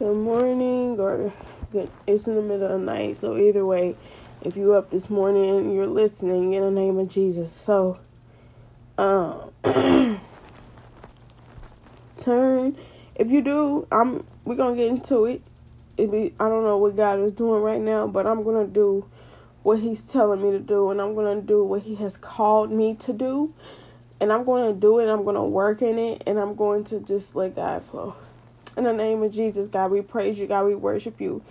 good morning or good it's in the middle of the night. So either way if you up this morning you're listening in the name of jesus. So um turn if you do i'm we're gonna get into it. It be i don't know what god is doing right now but i'm gonna do what he's telling me to do and i'm gonna do what he has called me to do. And i'm gonna do it i'm gonna work in it and i'm going to just let god flow in the name of Jesus, God, we praise you. God, we worship you.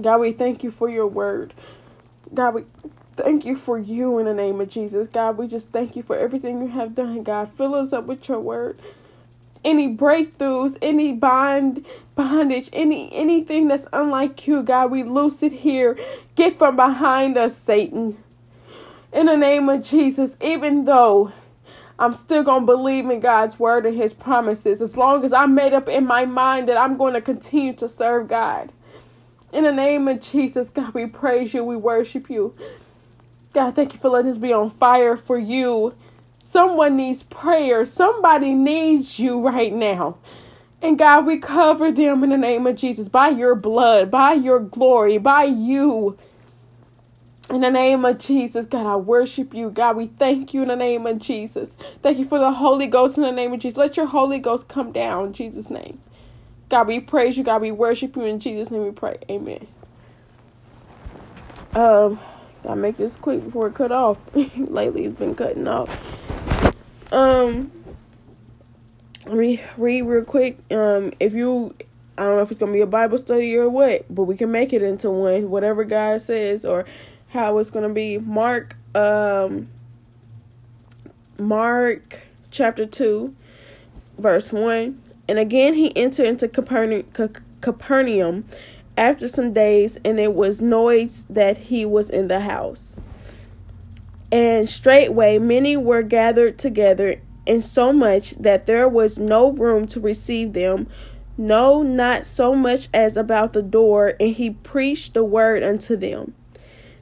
God, we thank you for your word. God, we thank you for you in the name of Jesus. God, we just thank you for everything you have done. God, fill us up with your word. Any breakthroughs, any bind bondage, any anything that's unlike you, God, we loose it here. Get from behind us, Satan. In the name of Jesus, even though I'm still going to believe in God's word and his promises as long as I made up in my mind that I'm going to continue to serve God. In the name of Jesus, God, we praise you. We worship you. God, thank you for letting us be on fire for you. Someone needs prayer. Somebody needs you right now. And God, we cover them in the name of Jesus by your blood, by your glory, by you. In the name of Jesus, God, I worship you. God, we thank you in the name of Jesus. Thank you for the Holy Ghost in the name of Jesus. Let your Holy Ghost come down in Jesus' name. God, we praise you. God, we worship you in Jesus' name. We pray. Amen. Um, gotta make this quick before it cut off. Lately, it's been cutting off. Um, read real quick. Um, if you, I don't know if it's gonna be a Bible study or what, but we can make it into one. Whatever God says or how it's going to be. Mark um Mark chapter 2 verse 1 and again he entered into Capernaum, after some days and it was noise that he was in the house. And straightway many were gathered together in so much that there was no room to receive them no not so much as about the door and he preached the word unto them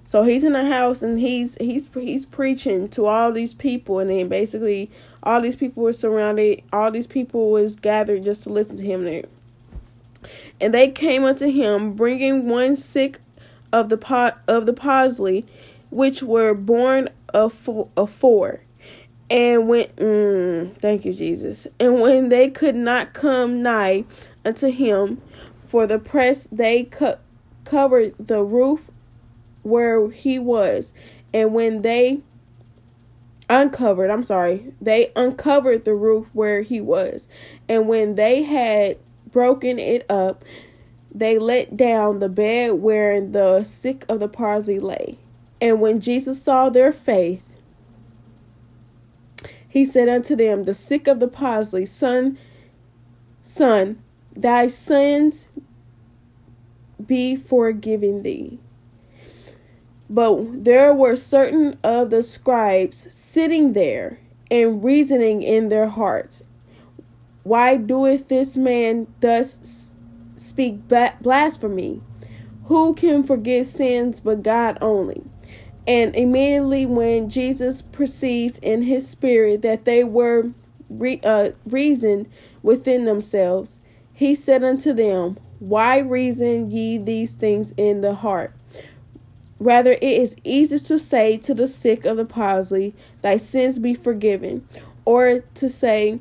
so he's in the house and he's he's he's preaching to all these people and then basically all these people were surrounded, all these people was gathered just to listen to him there. And they came unto him bringing one sick of the pot of the palsy, which were born of four, four. And when mm, thank you Jesus. And when they could not come nigh unto him for the press they co- covered the roof where he was. And when they uncovered, I'm sorry, they uncovered the roof where he was. And when they had broken it up, they let down the bed where the sick of the palsy lay. And when Jesus saw their faith, he said unto them, The sick of the palsy, son, son, thy sins be forgiven thee. But there were certain of the scribes sitting there and reasoning in their hearts, Why doeth this man thus speak blasphemy? Who can forgive sins but God only? And immediately, when Jesus perceived in his spirit that they were re- uh, reasoned within themselves, he said unto them, Why reason ye these things in the heart? Rather, it is easier to say to the sick of the palsy, Thy sins be forgiven, or to say,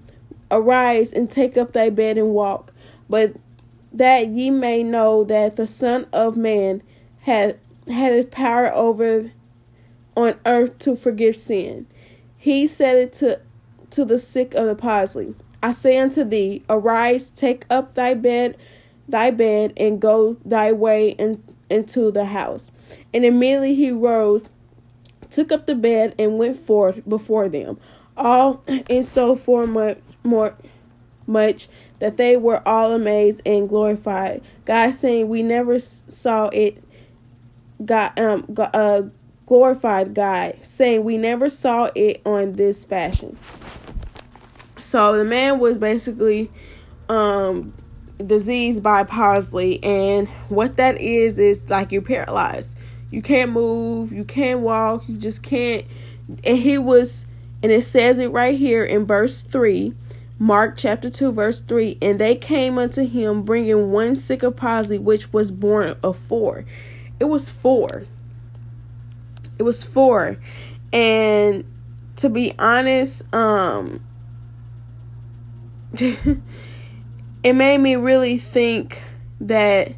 Arise and take up thy bed and walk. But that ye may know that the Son of Man hath hath power over on earth to forgive sin. He said it to to the sick of the palsy. I say unto thee, arise, take up thy bed, thy bed, and go thy way in, into the house. And immediately he rose, took up the bed, and went forth before them. All and so for much more much that they were all amazed and glorified God, saying, "We never saw it." God, um, uh, glorified God, saying, "We never saw it on this fashion." So the man was basically um diseased by palsy, and what that is is like you're paralyzed. You can't move, you can't walk, you just can't. And he was, and it says it right here in verse 3 Mark chapter 2, verse 3 And they came unto him, bringing one sick of palsy, which was born of four. It was four. It was four. And to be honest, um, it made me really think that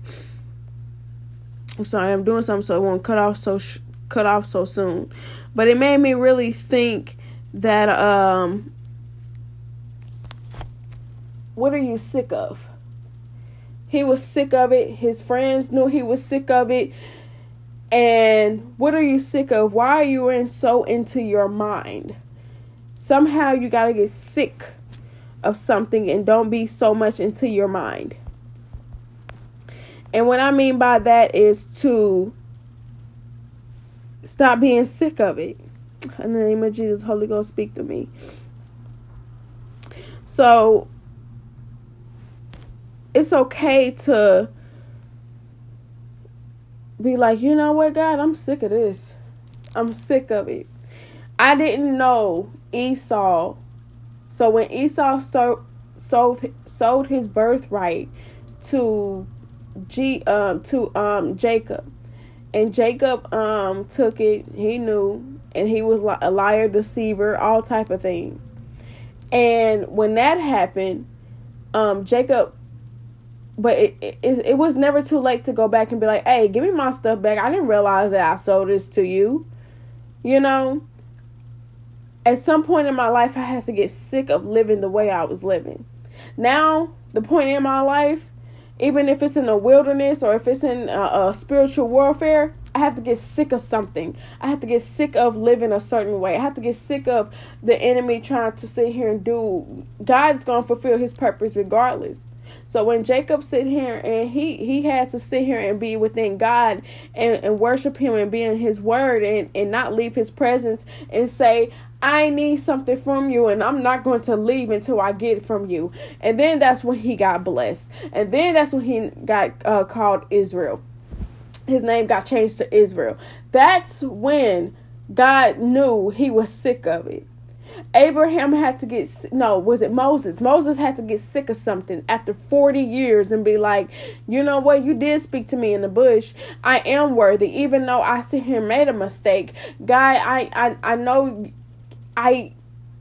I'm sorry, I'm doing something so it won't cut off so sh- cut off so soon. But it made me really think that um what are you sick of? He was sick of it. His friends knew he was sick of it. And what are you sick of? Why are you in so into your mind? Somehow you got to get sick of something and don't be so much into your mind. And what I mean by that is to stop being sick of it. In the name of Jesus, Holy Ghost, speak to me. So it's okay to be like, you know what, God, I'm sick of this. I'm sick of it. I didn't know Esau. So when Esau sold sold, his birthright to G um to um Jacob, and Jacob um took it. He knew, and he was a liar, deceiver, all type of things. And when that happened, um Jacob but it, it it was never too late to go back and be like, "Hey, give me my stuff back. I didn't realize that I sold this to you." You know, at some point in my life, I had to get sick of living the way I was living. Now, the point in my life, even if it's in the wilderness or if it's in a, a spiritual warfare, I have to get sick of something. I have to get sick of living a certain way. I have to get sick of the enemy trying to sit here and do. God's going to fulfill his purpose regardless. So when Jacob sit here and he he had to sit here and be within God and, and worship him and be in his word and, and not leave his presence and say, I need something from you and I'm not going to leave until I get it from you. And then that's when he got blessed. And then that's when he got uh, called Israel. His name got changed to Israel. That's when God knew he was sick of it. Abraham had to get no, was it Moses? Moses had to get sick of something after 40 years and be like, "You know what? You did speak to me in the bush. I am worthy even though I sit here made a mistake. Guy, I I I know I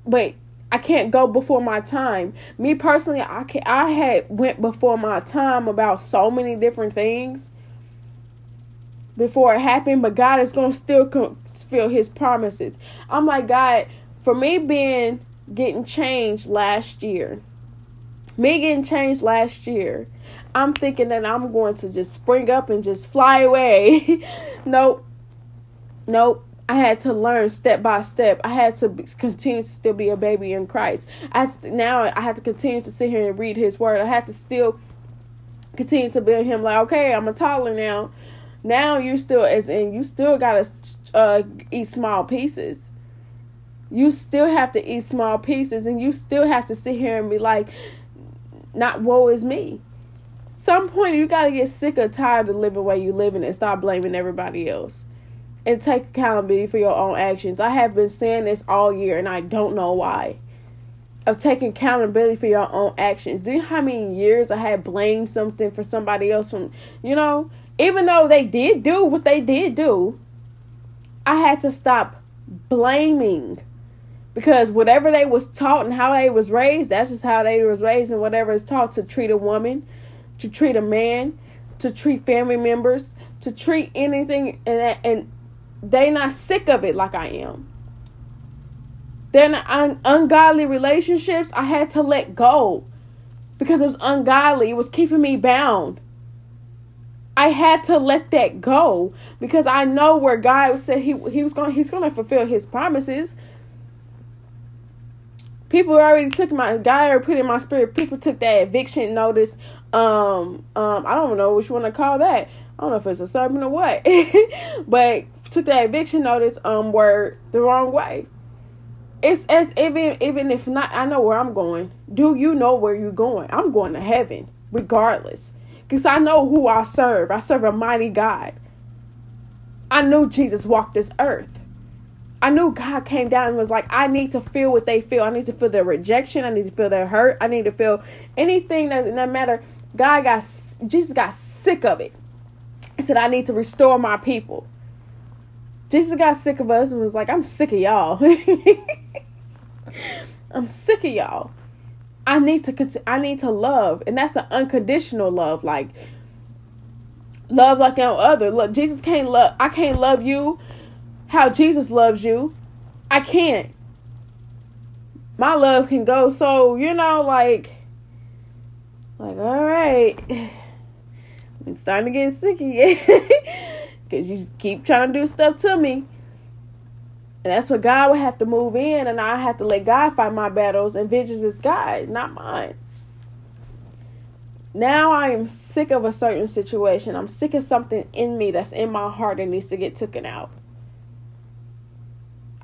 but I can't go before my time. Me personally, I can I had went before my time about so many different things before it happened, but God is going to still fulfill his promises. I'm like, God, for me being getting changed last year, me getting changed last year, I'm thinking that I'm going to just spring up and just fly away. nope. Nope. I had to learn step by step. I had to continue to still be a baby in Christ. I now I have to continue to sit here and read His Word. I had to still continue to build Him. Like, okay, I'm a toddler now. Now you still as and you still gotta uh, eat small pieces you still have to eat small pieces and you still have to sit here and be like, not woe is me. Some point you gotta get sick or tired of living way you living and stop blaming everybody else. And take accountability for your own actions. I have been saying this all year and I don't know why. Of taking accountability for your own actions. Do you know how many years I had blamed something for somebody else from you know, even though they did do what they did do, I had to stop blaming because whatever they was taught and how they was raised that's just how they was raised and whatever is taught to treat a woman to treat a man to treat family members to treat anything and and they not sick of it like i am then un- ungodly relationships i had to let go because it was ungodly it was keeping me bound I had to let that go because I know where God said he he was going he's going to fulfill his promises people already took my guy or put in my spirit. People took that eviction notice. Um, um, I don't know which one to call that. I don't know if it's a sermon or what, but took that eviction notice um word the wrong way. It's as even even if not, I know where I'm going. Do you know where you're going? I'm going to heaven, regardless, because I know who I serve. I serve a mighty God. I knew Jesus walked this earth. I knew God came down and was like, I need to feel what they feel. I need to feel their rejection. I need to feel their hurt. I need to feel anything that no matter. God got Jesus got sick of it. He said, I need to restore my people. Jesus got sick of us and was like, I'm sick of y'all. I'm sick of y'all. I need to I need to love, and that's an unconditional love. Like love like no other. Look, Jesus can't love. I can't love you how Jesus loves you. I can't. My love can go so you know like like all right. I'm starting to get sick again because you keep trying to do stuff to me. And that's what God would have to move in, and I have to let God fight my battles, and vengeance is God, not mine. Now I am sick of a certain situation. I'm sick of something in me that's in my heart that needs to get taken out.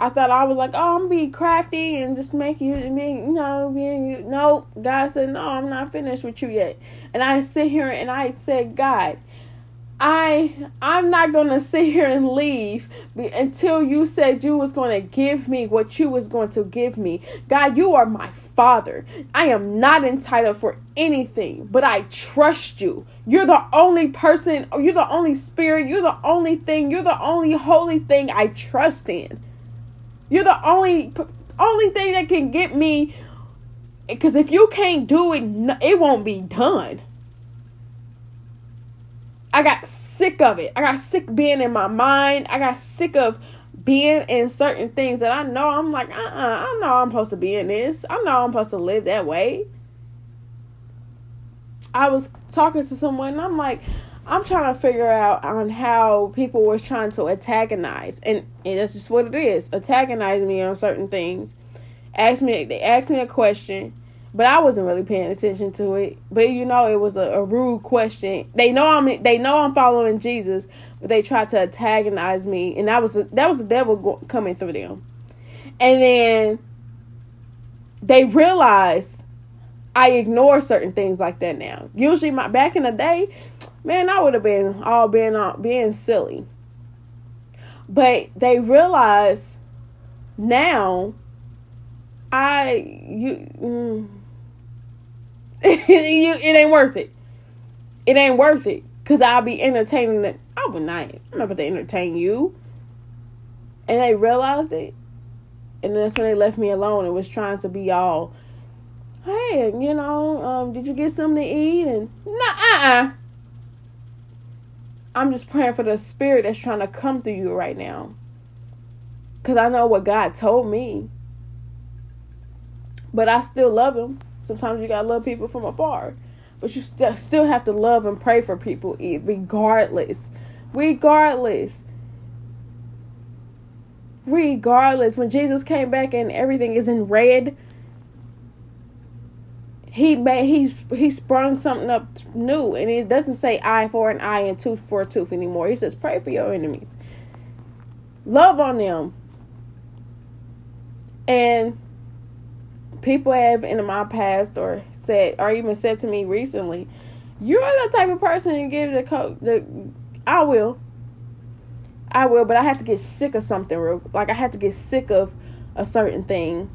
I thought I was like, oh, I'm gonna be crafty and just make you, me, you know, being you. No, God said, no, I'm not finished with you yet. And I sit here and I said, God, I I'm not to sit here and leave until you said you was to give me what you was going to give me. God, you are my father. I am not entitled for anything, but I trust you. You're the only person, you're the only spirit, you're the only thing, you're the only holy thing I trust in. You're the only only thing that can get me because if you can't do it, it won't be done. I got sick of it. I got sick being in my mind. I got sick of being in certain things that I know I'm like, uh uh-uh, I know I'm supposed to be in this. I know I'm supposed to live that way. I was talking to someone and I'm like, I'm trying to figure out on how people was trying to antagonize and, and that's just what it is. Antagonize me on certain things. Ask me they asked me a question but I wasn't really paying attention to it. But you know, it was a, a, rude question. They know I'm they know I'm following Jesus, but they tried to antagonize me, and that was a, that was the devil go, coming through them. And then they realized I ignore certain things like that now. Usually, my back in the day, man, I would have been all being all, being silly. But they realize now I you mm, it ain't worth it. It ain't worth it. Cause I'll be entertaining it. I would not. I'm not about to entertain you. And they realized it. And that's when they left me alone and was trying to be all, hey, you know, um, did you get something to eat? And nah, uh-uh. I'm just praying for the spirit that's trying to come through you right now. Cause I know what God told me. But I still love him. Sometimes you gotta love people from afar, but you st- still have to love and pray for people, regardless. Regardless. Regardless, when Jesus came back and everything is in red, he made he's he sprung something up new, and it doesn't say eye for an eye and tooth for a tooth anymore. He says pray for your enemies, love on them, and people have in my past or said or even said to me recently, you're the type of person to give the coat the I will. I will, but I have to get sick of something real like I had to get sick of a certain thing.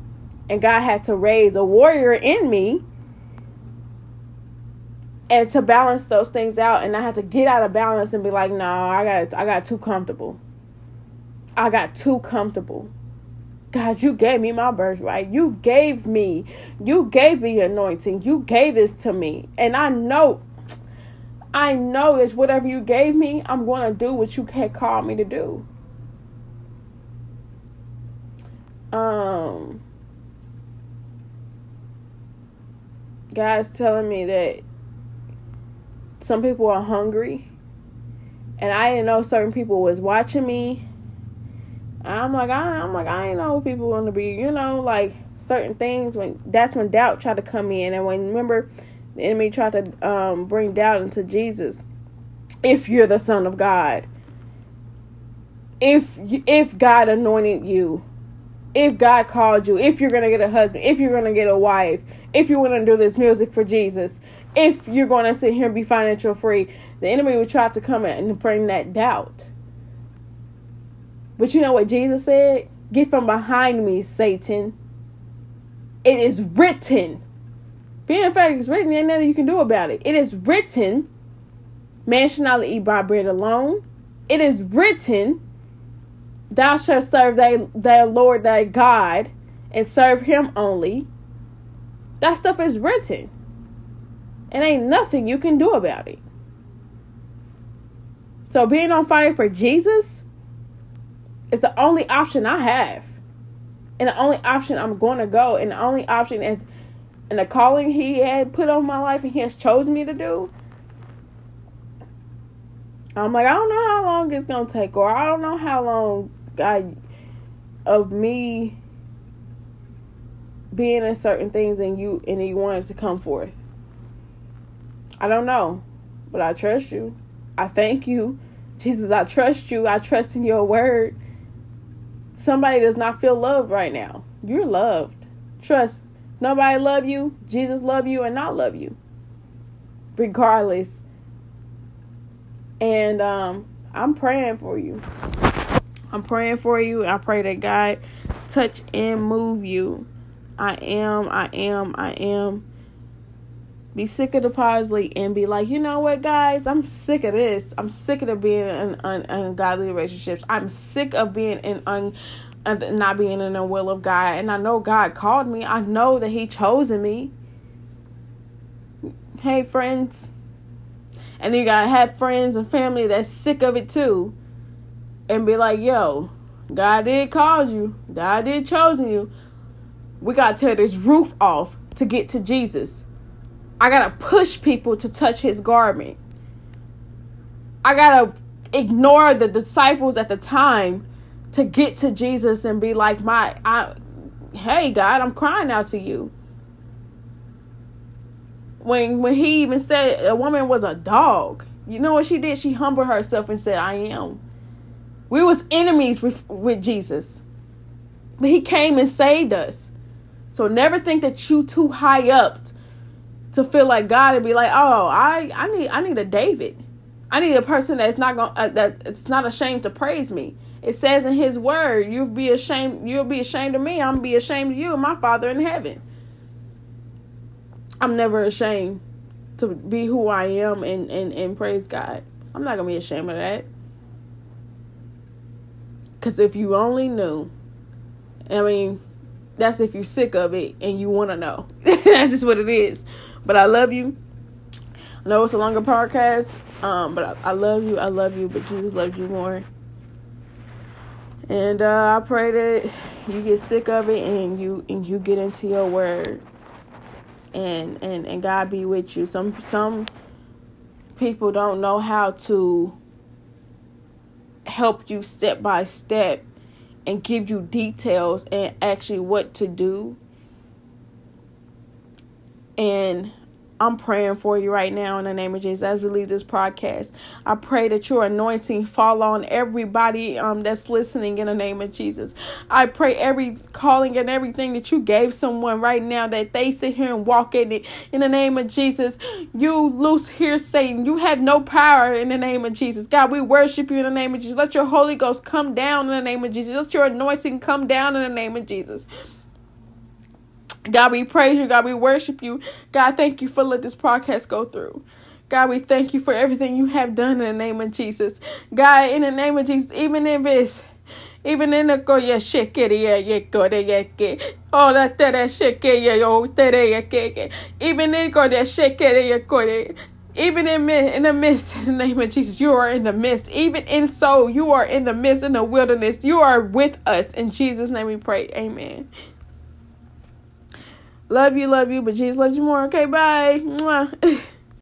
And God had to raise a warrior in me and to balance those things out and I had to get out of balance and be like, no, I got I got too comfortable. I got too comfortable. God, you gave me my birthright. You gave me, you gave me anointing. You gave this to me. And I know, I know that whatever you gave me, I'm going to do what you had called me to do. Um, God's telling me that some people are hungry. And I didn't know certain people was watching me I'm like, I, I'm like, I ain't know people want to be, you know, like certain things when that's when doubt tried to come in, and when remember the enemy tried to um, bring doubt into Jesus. If you're the Son of God, if if God anointed you, if God called you, if you're gonna get a husband, if you're gonna get a wife, if you want to do this music for Jesus, if you're gonna sit here and be financial free, the enemy would try to come in and bring that doubt. But you know what Jesus said? Get from behind me, Satan. It is written. Being emphatic is written, ain't nothing you can do about it. It is written, man shall not eat by bread alone. It is written, thou shalt serve thy, thy Lord thy God and serve him only. That stuff is written. And ain't nothing you can do about it. So being on fire for Jesus is the only option I have. And the only option I'm going to go. And the only option is and the calling he had put on my life and he has chosen me to do. I'm like, I don't know how long it's gonna take, or I don't know how long God of me being in certain things and you and you wanted to come forth. I don't know, but I trust you. I thank you. Jesus, I trust you. I trust in your word. Somebody does not feel loved right now. You're loved. Trust. Nobody love you. Jesus love you and not love you. Regardless. And um I'm praying for you. I'm praying for you. I pray that God touch and move you. I am, I am, I am. Be sick of the palsy and be like, you know what, guys? I'm sick of this. I'm sick of being in un- ungodly relationships. I'm sick of being in un- not being in the will of God. And I know God called me. I know that He chosen me. Hey, friends. And you gotta have friends and family that's sick of it too. And be like, yo, God did call you. God did chosen you we got to tear this roof off to get to Jesus. I got to push people to touch his garment. I got to ignore the disciples at the time to get to Jesus and be like, "My I hey God, I'm crying out to you." When when he even said a woman was a dog, you know what she did? She humbled herself and said, "I am." We was enemies with with Jesus. But he came and saved us. So never think that you too high up to feel like God and be like, oh, I I need I need a David. I need a person that's not going uh, that it's not ashamed to praise me. It says in His Word, you'll be ashamed. You'll be ashamed of me. I'm be ashamed of you, and my Father in heaven. I'm never ashamed to be who I am and and and praise God. I'm not gonna be ashamed of that. Cause if you only knew, I mean, that's if you're sick of it and you want to know. that's just what it is. But I love you. I know it's a longer podcast, um, but I, I love you. I love you, but Jesus loves you more. And uh, I pray that you get sick of it and you and you get into your word. And and and God be with you. Some some people don't know how to help you step by step and give you details and actually what to do. And I'm praying for you right now in the name of Jesus as we leave this podcast. I pray that your anointing fall on everybody um, that's listening in the name of Jesus. I pray every calling and everything that you gave someone right now that they sit here and walk in it in the name of Jesus. You loose here, Satan. You have no power in the name of Jesus. God, we worship you in the name of Jesus. Let your Holy Ghost come down in the name of Jesus. Let your anointing come down in the name of Jesus. God, we praise you. God, we worship you. God, thank you for let this podcast go through. God, we thank you for everything you have done in the name of Jesus. God, in the name of Jesus, even in this, even in the go ya shekere ya ye go de ye ke oh that tere shekere ya yo tere ye ke even in go de shekere ya go de even in in the midst in the name of Jesus you are in the midst even in soul you are in the midst in the wilderness you are with us in Jesus name we pray amen Love you, love you, but Jesus loves you more. Okay, bye. Mwah.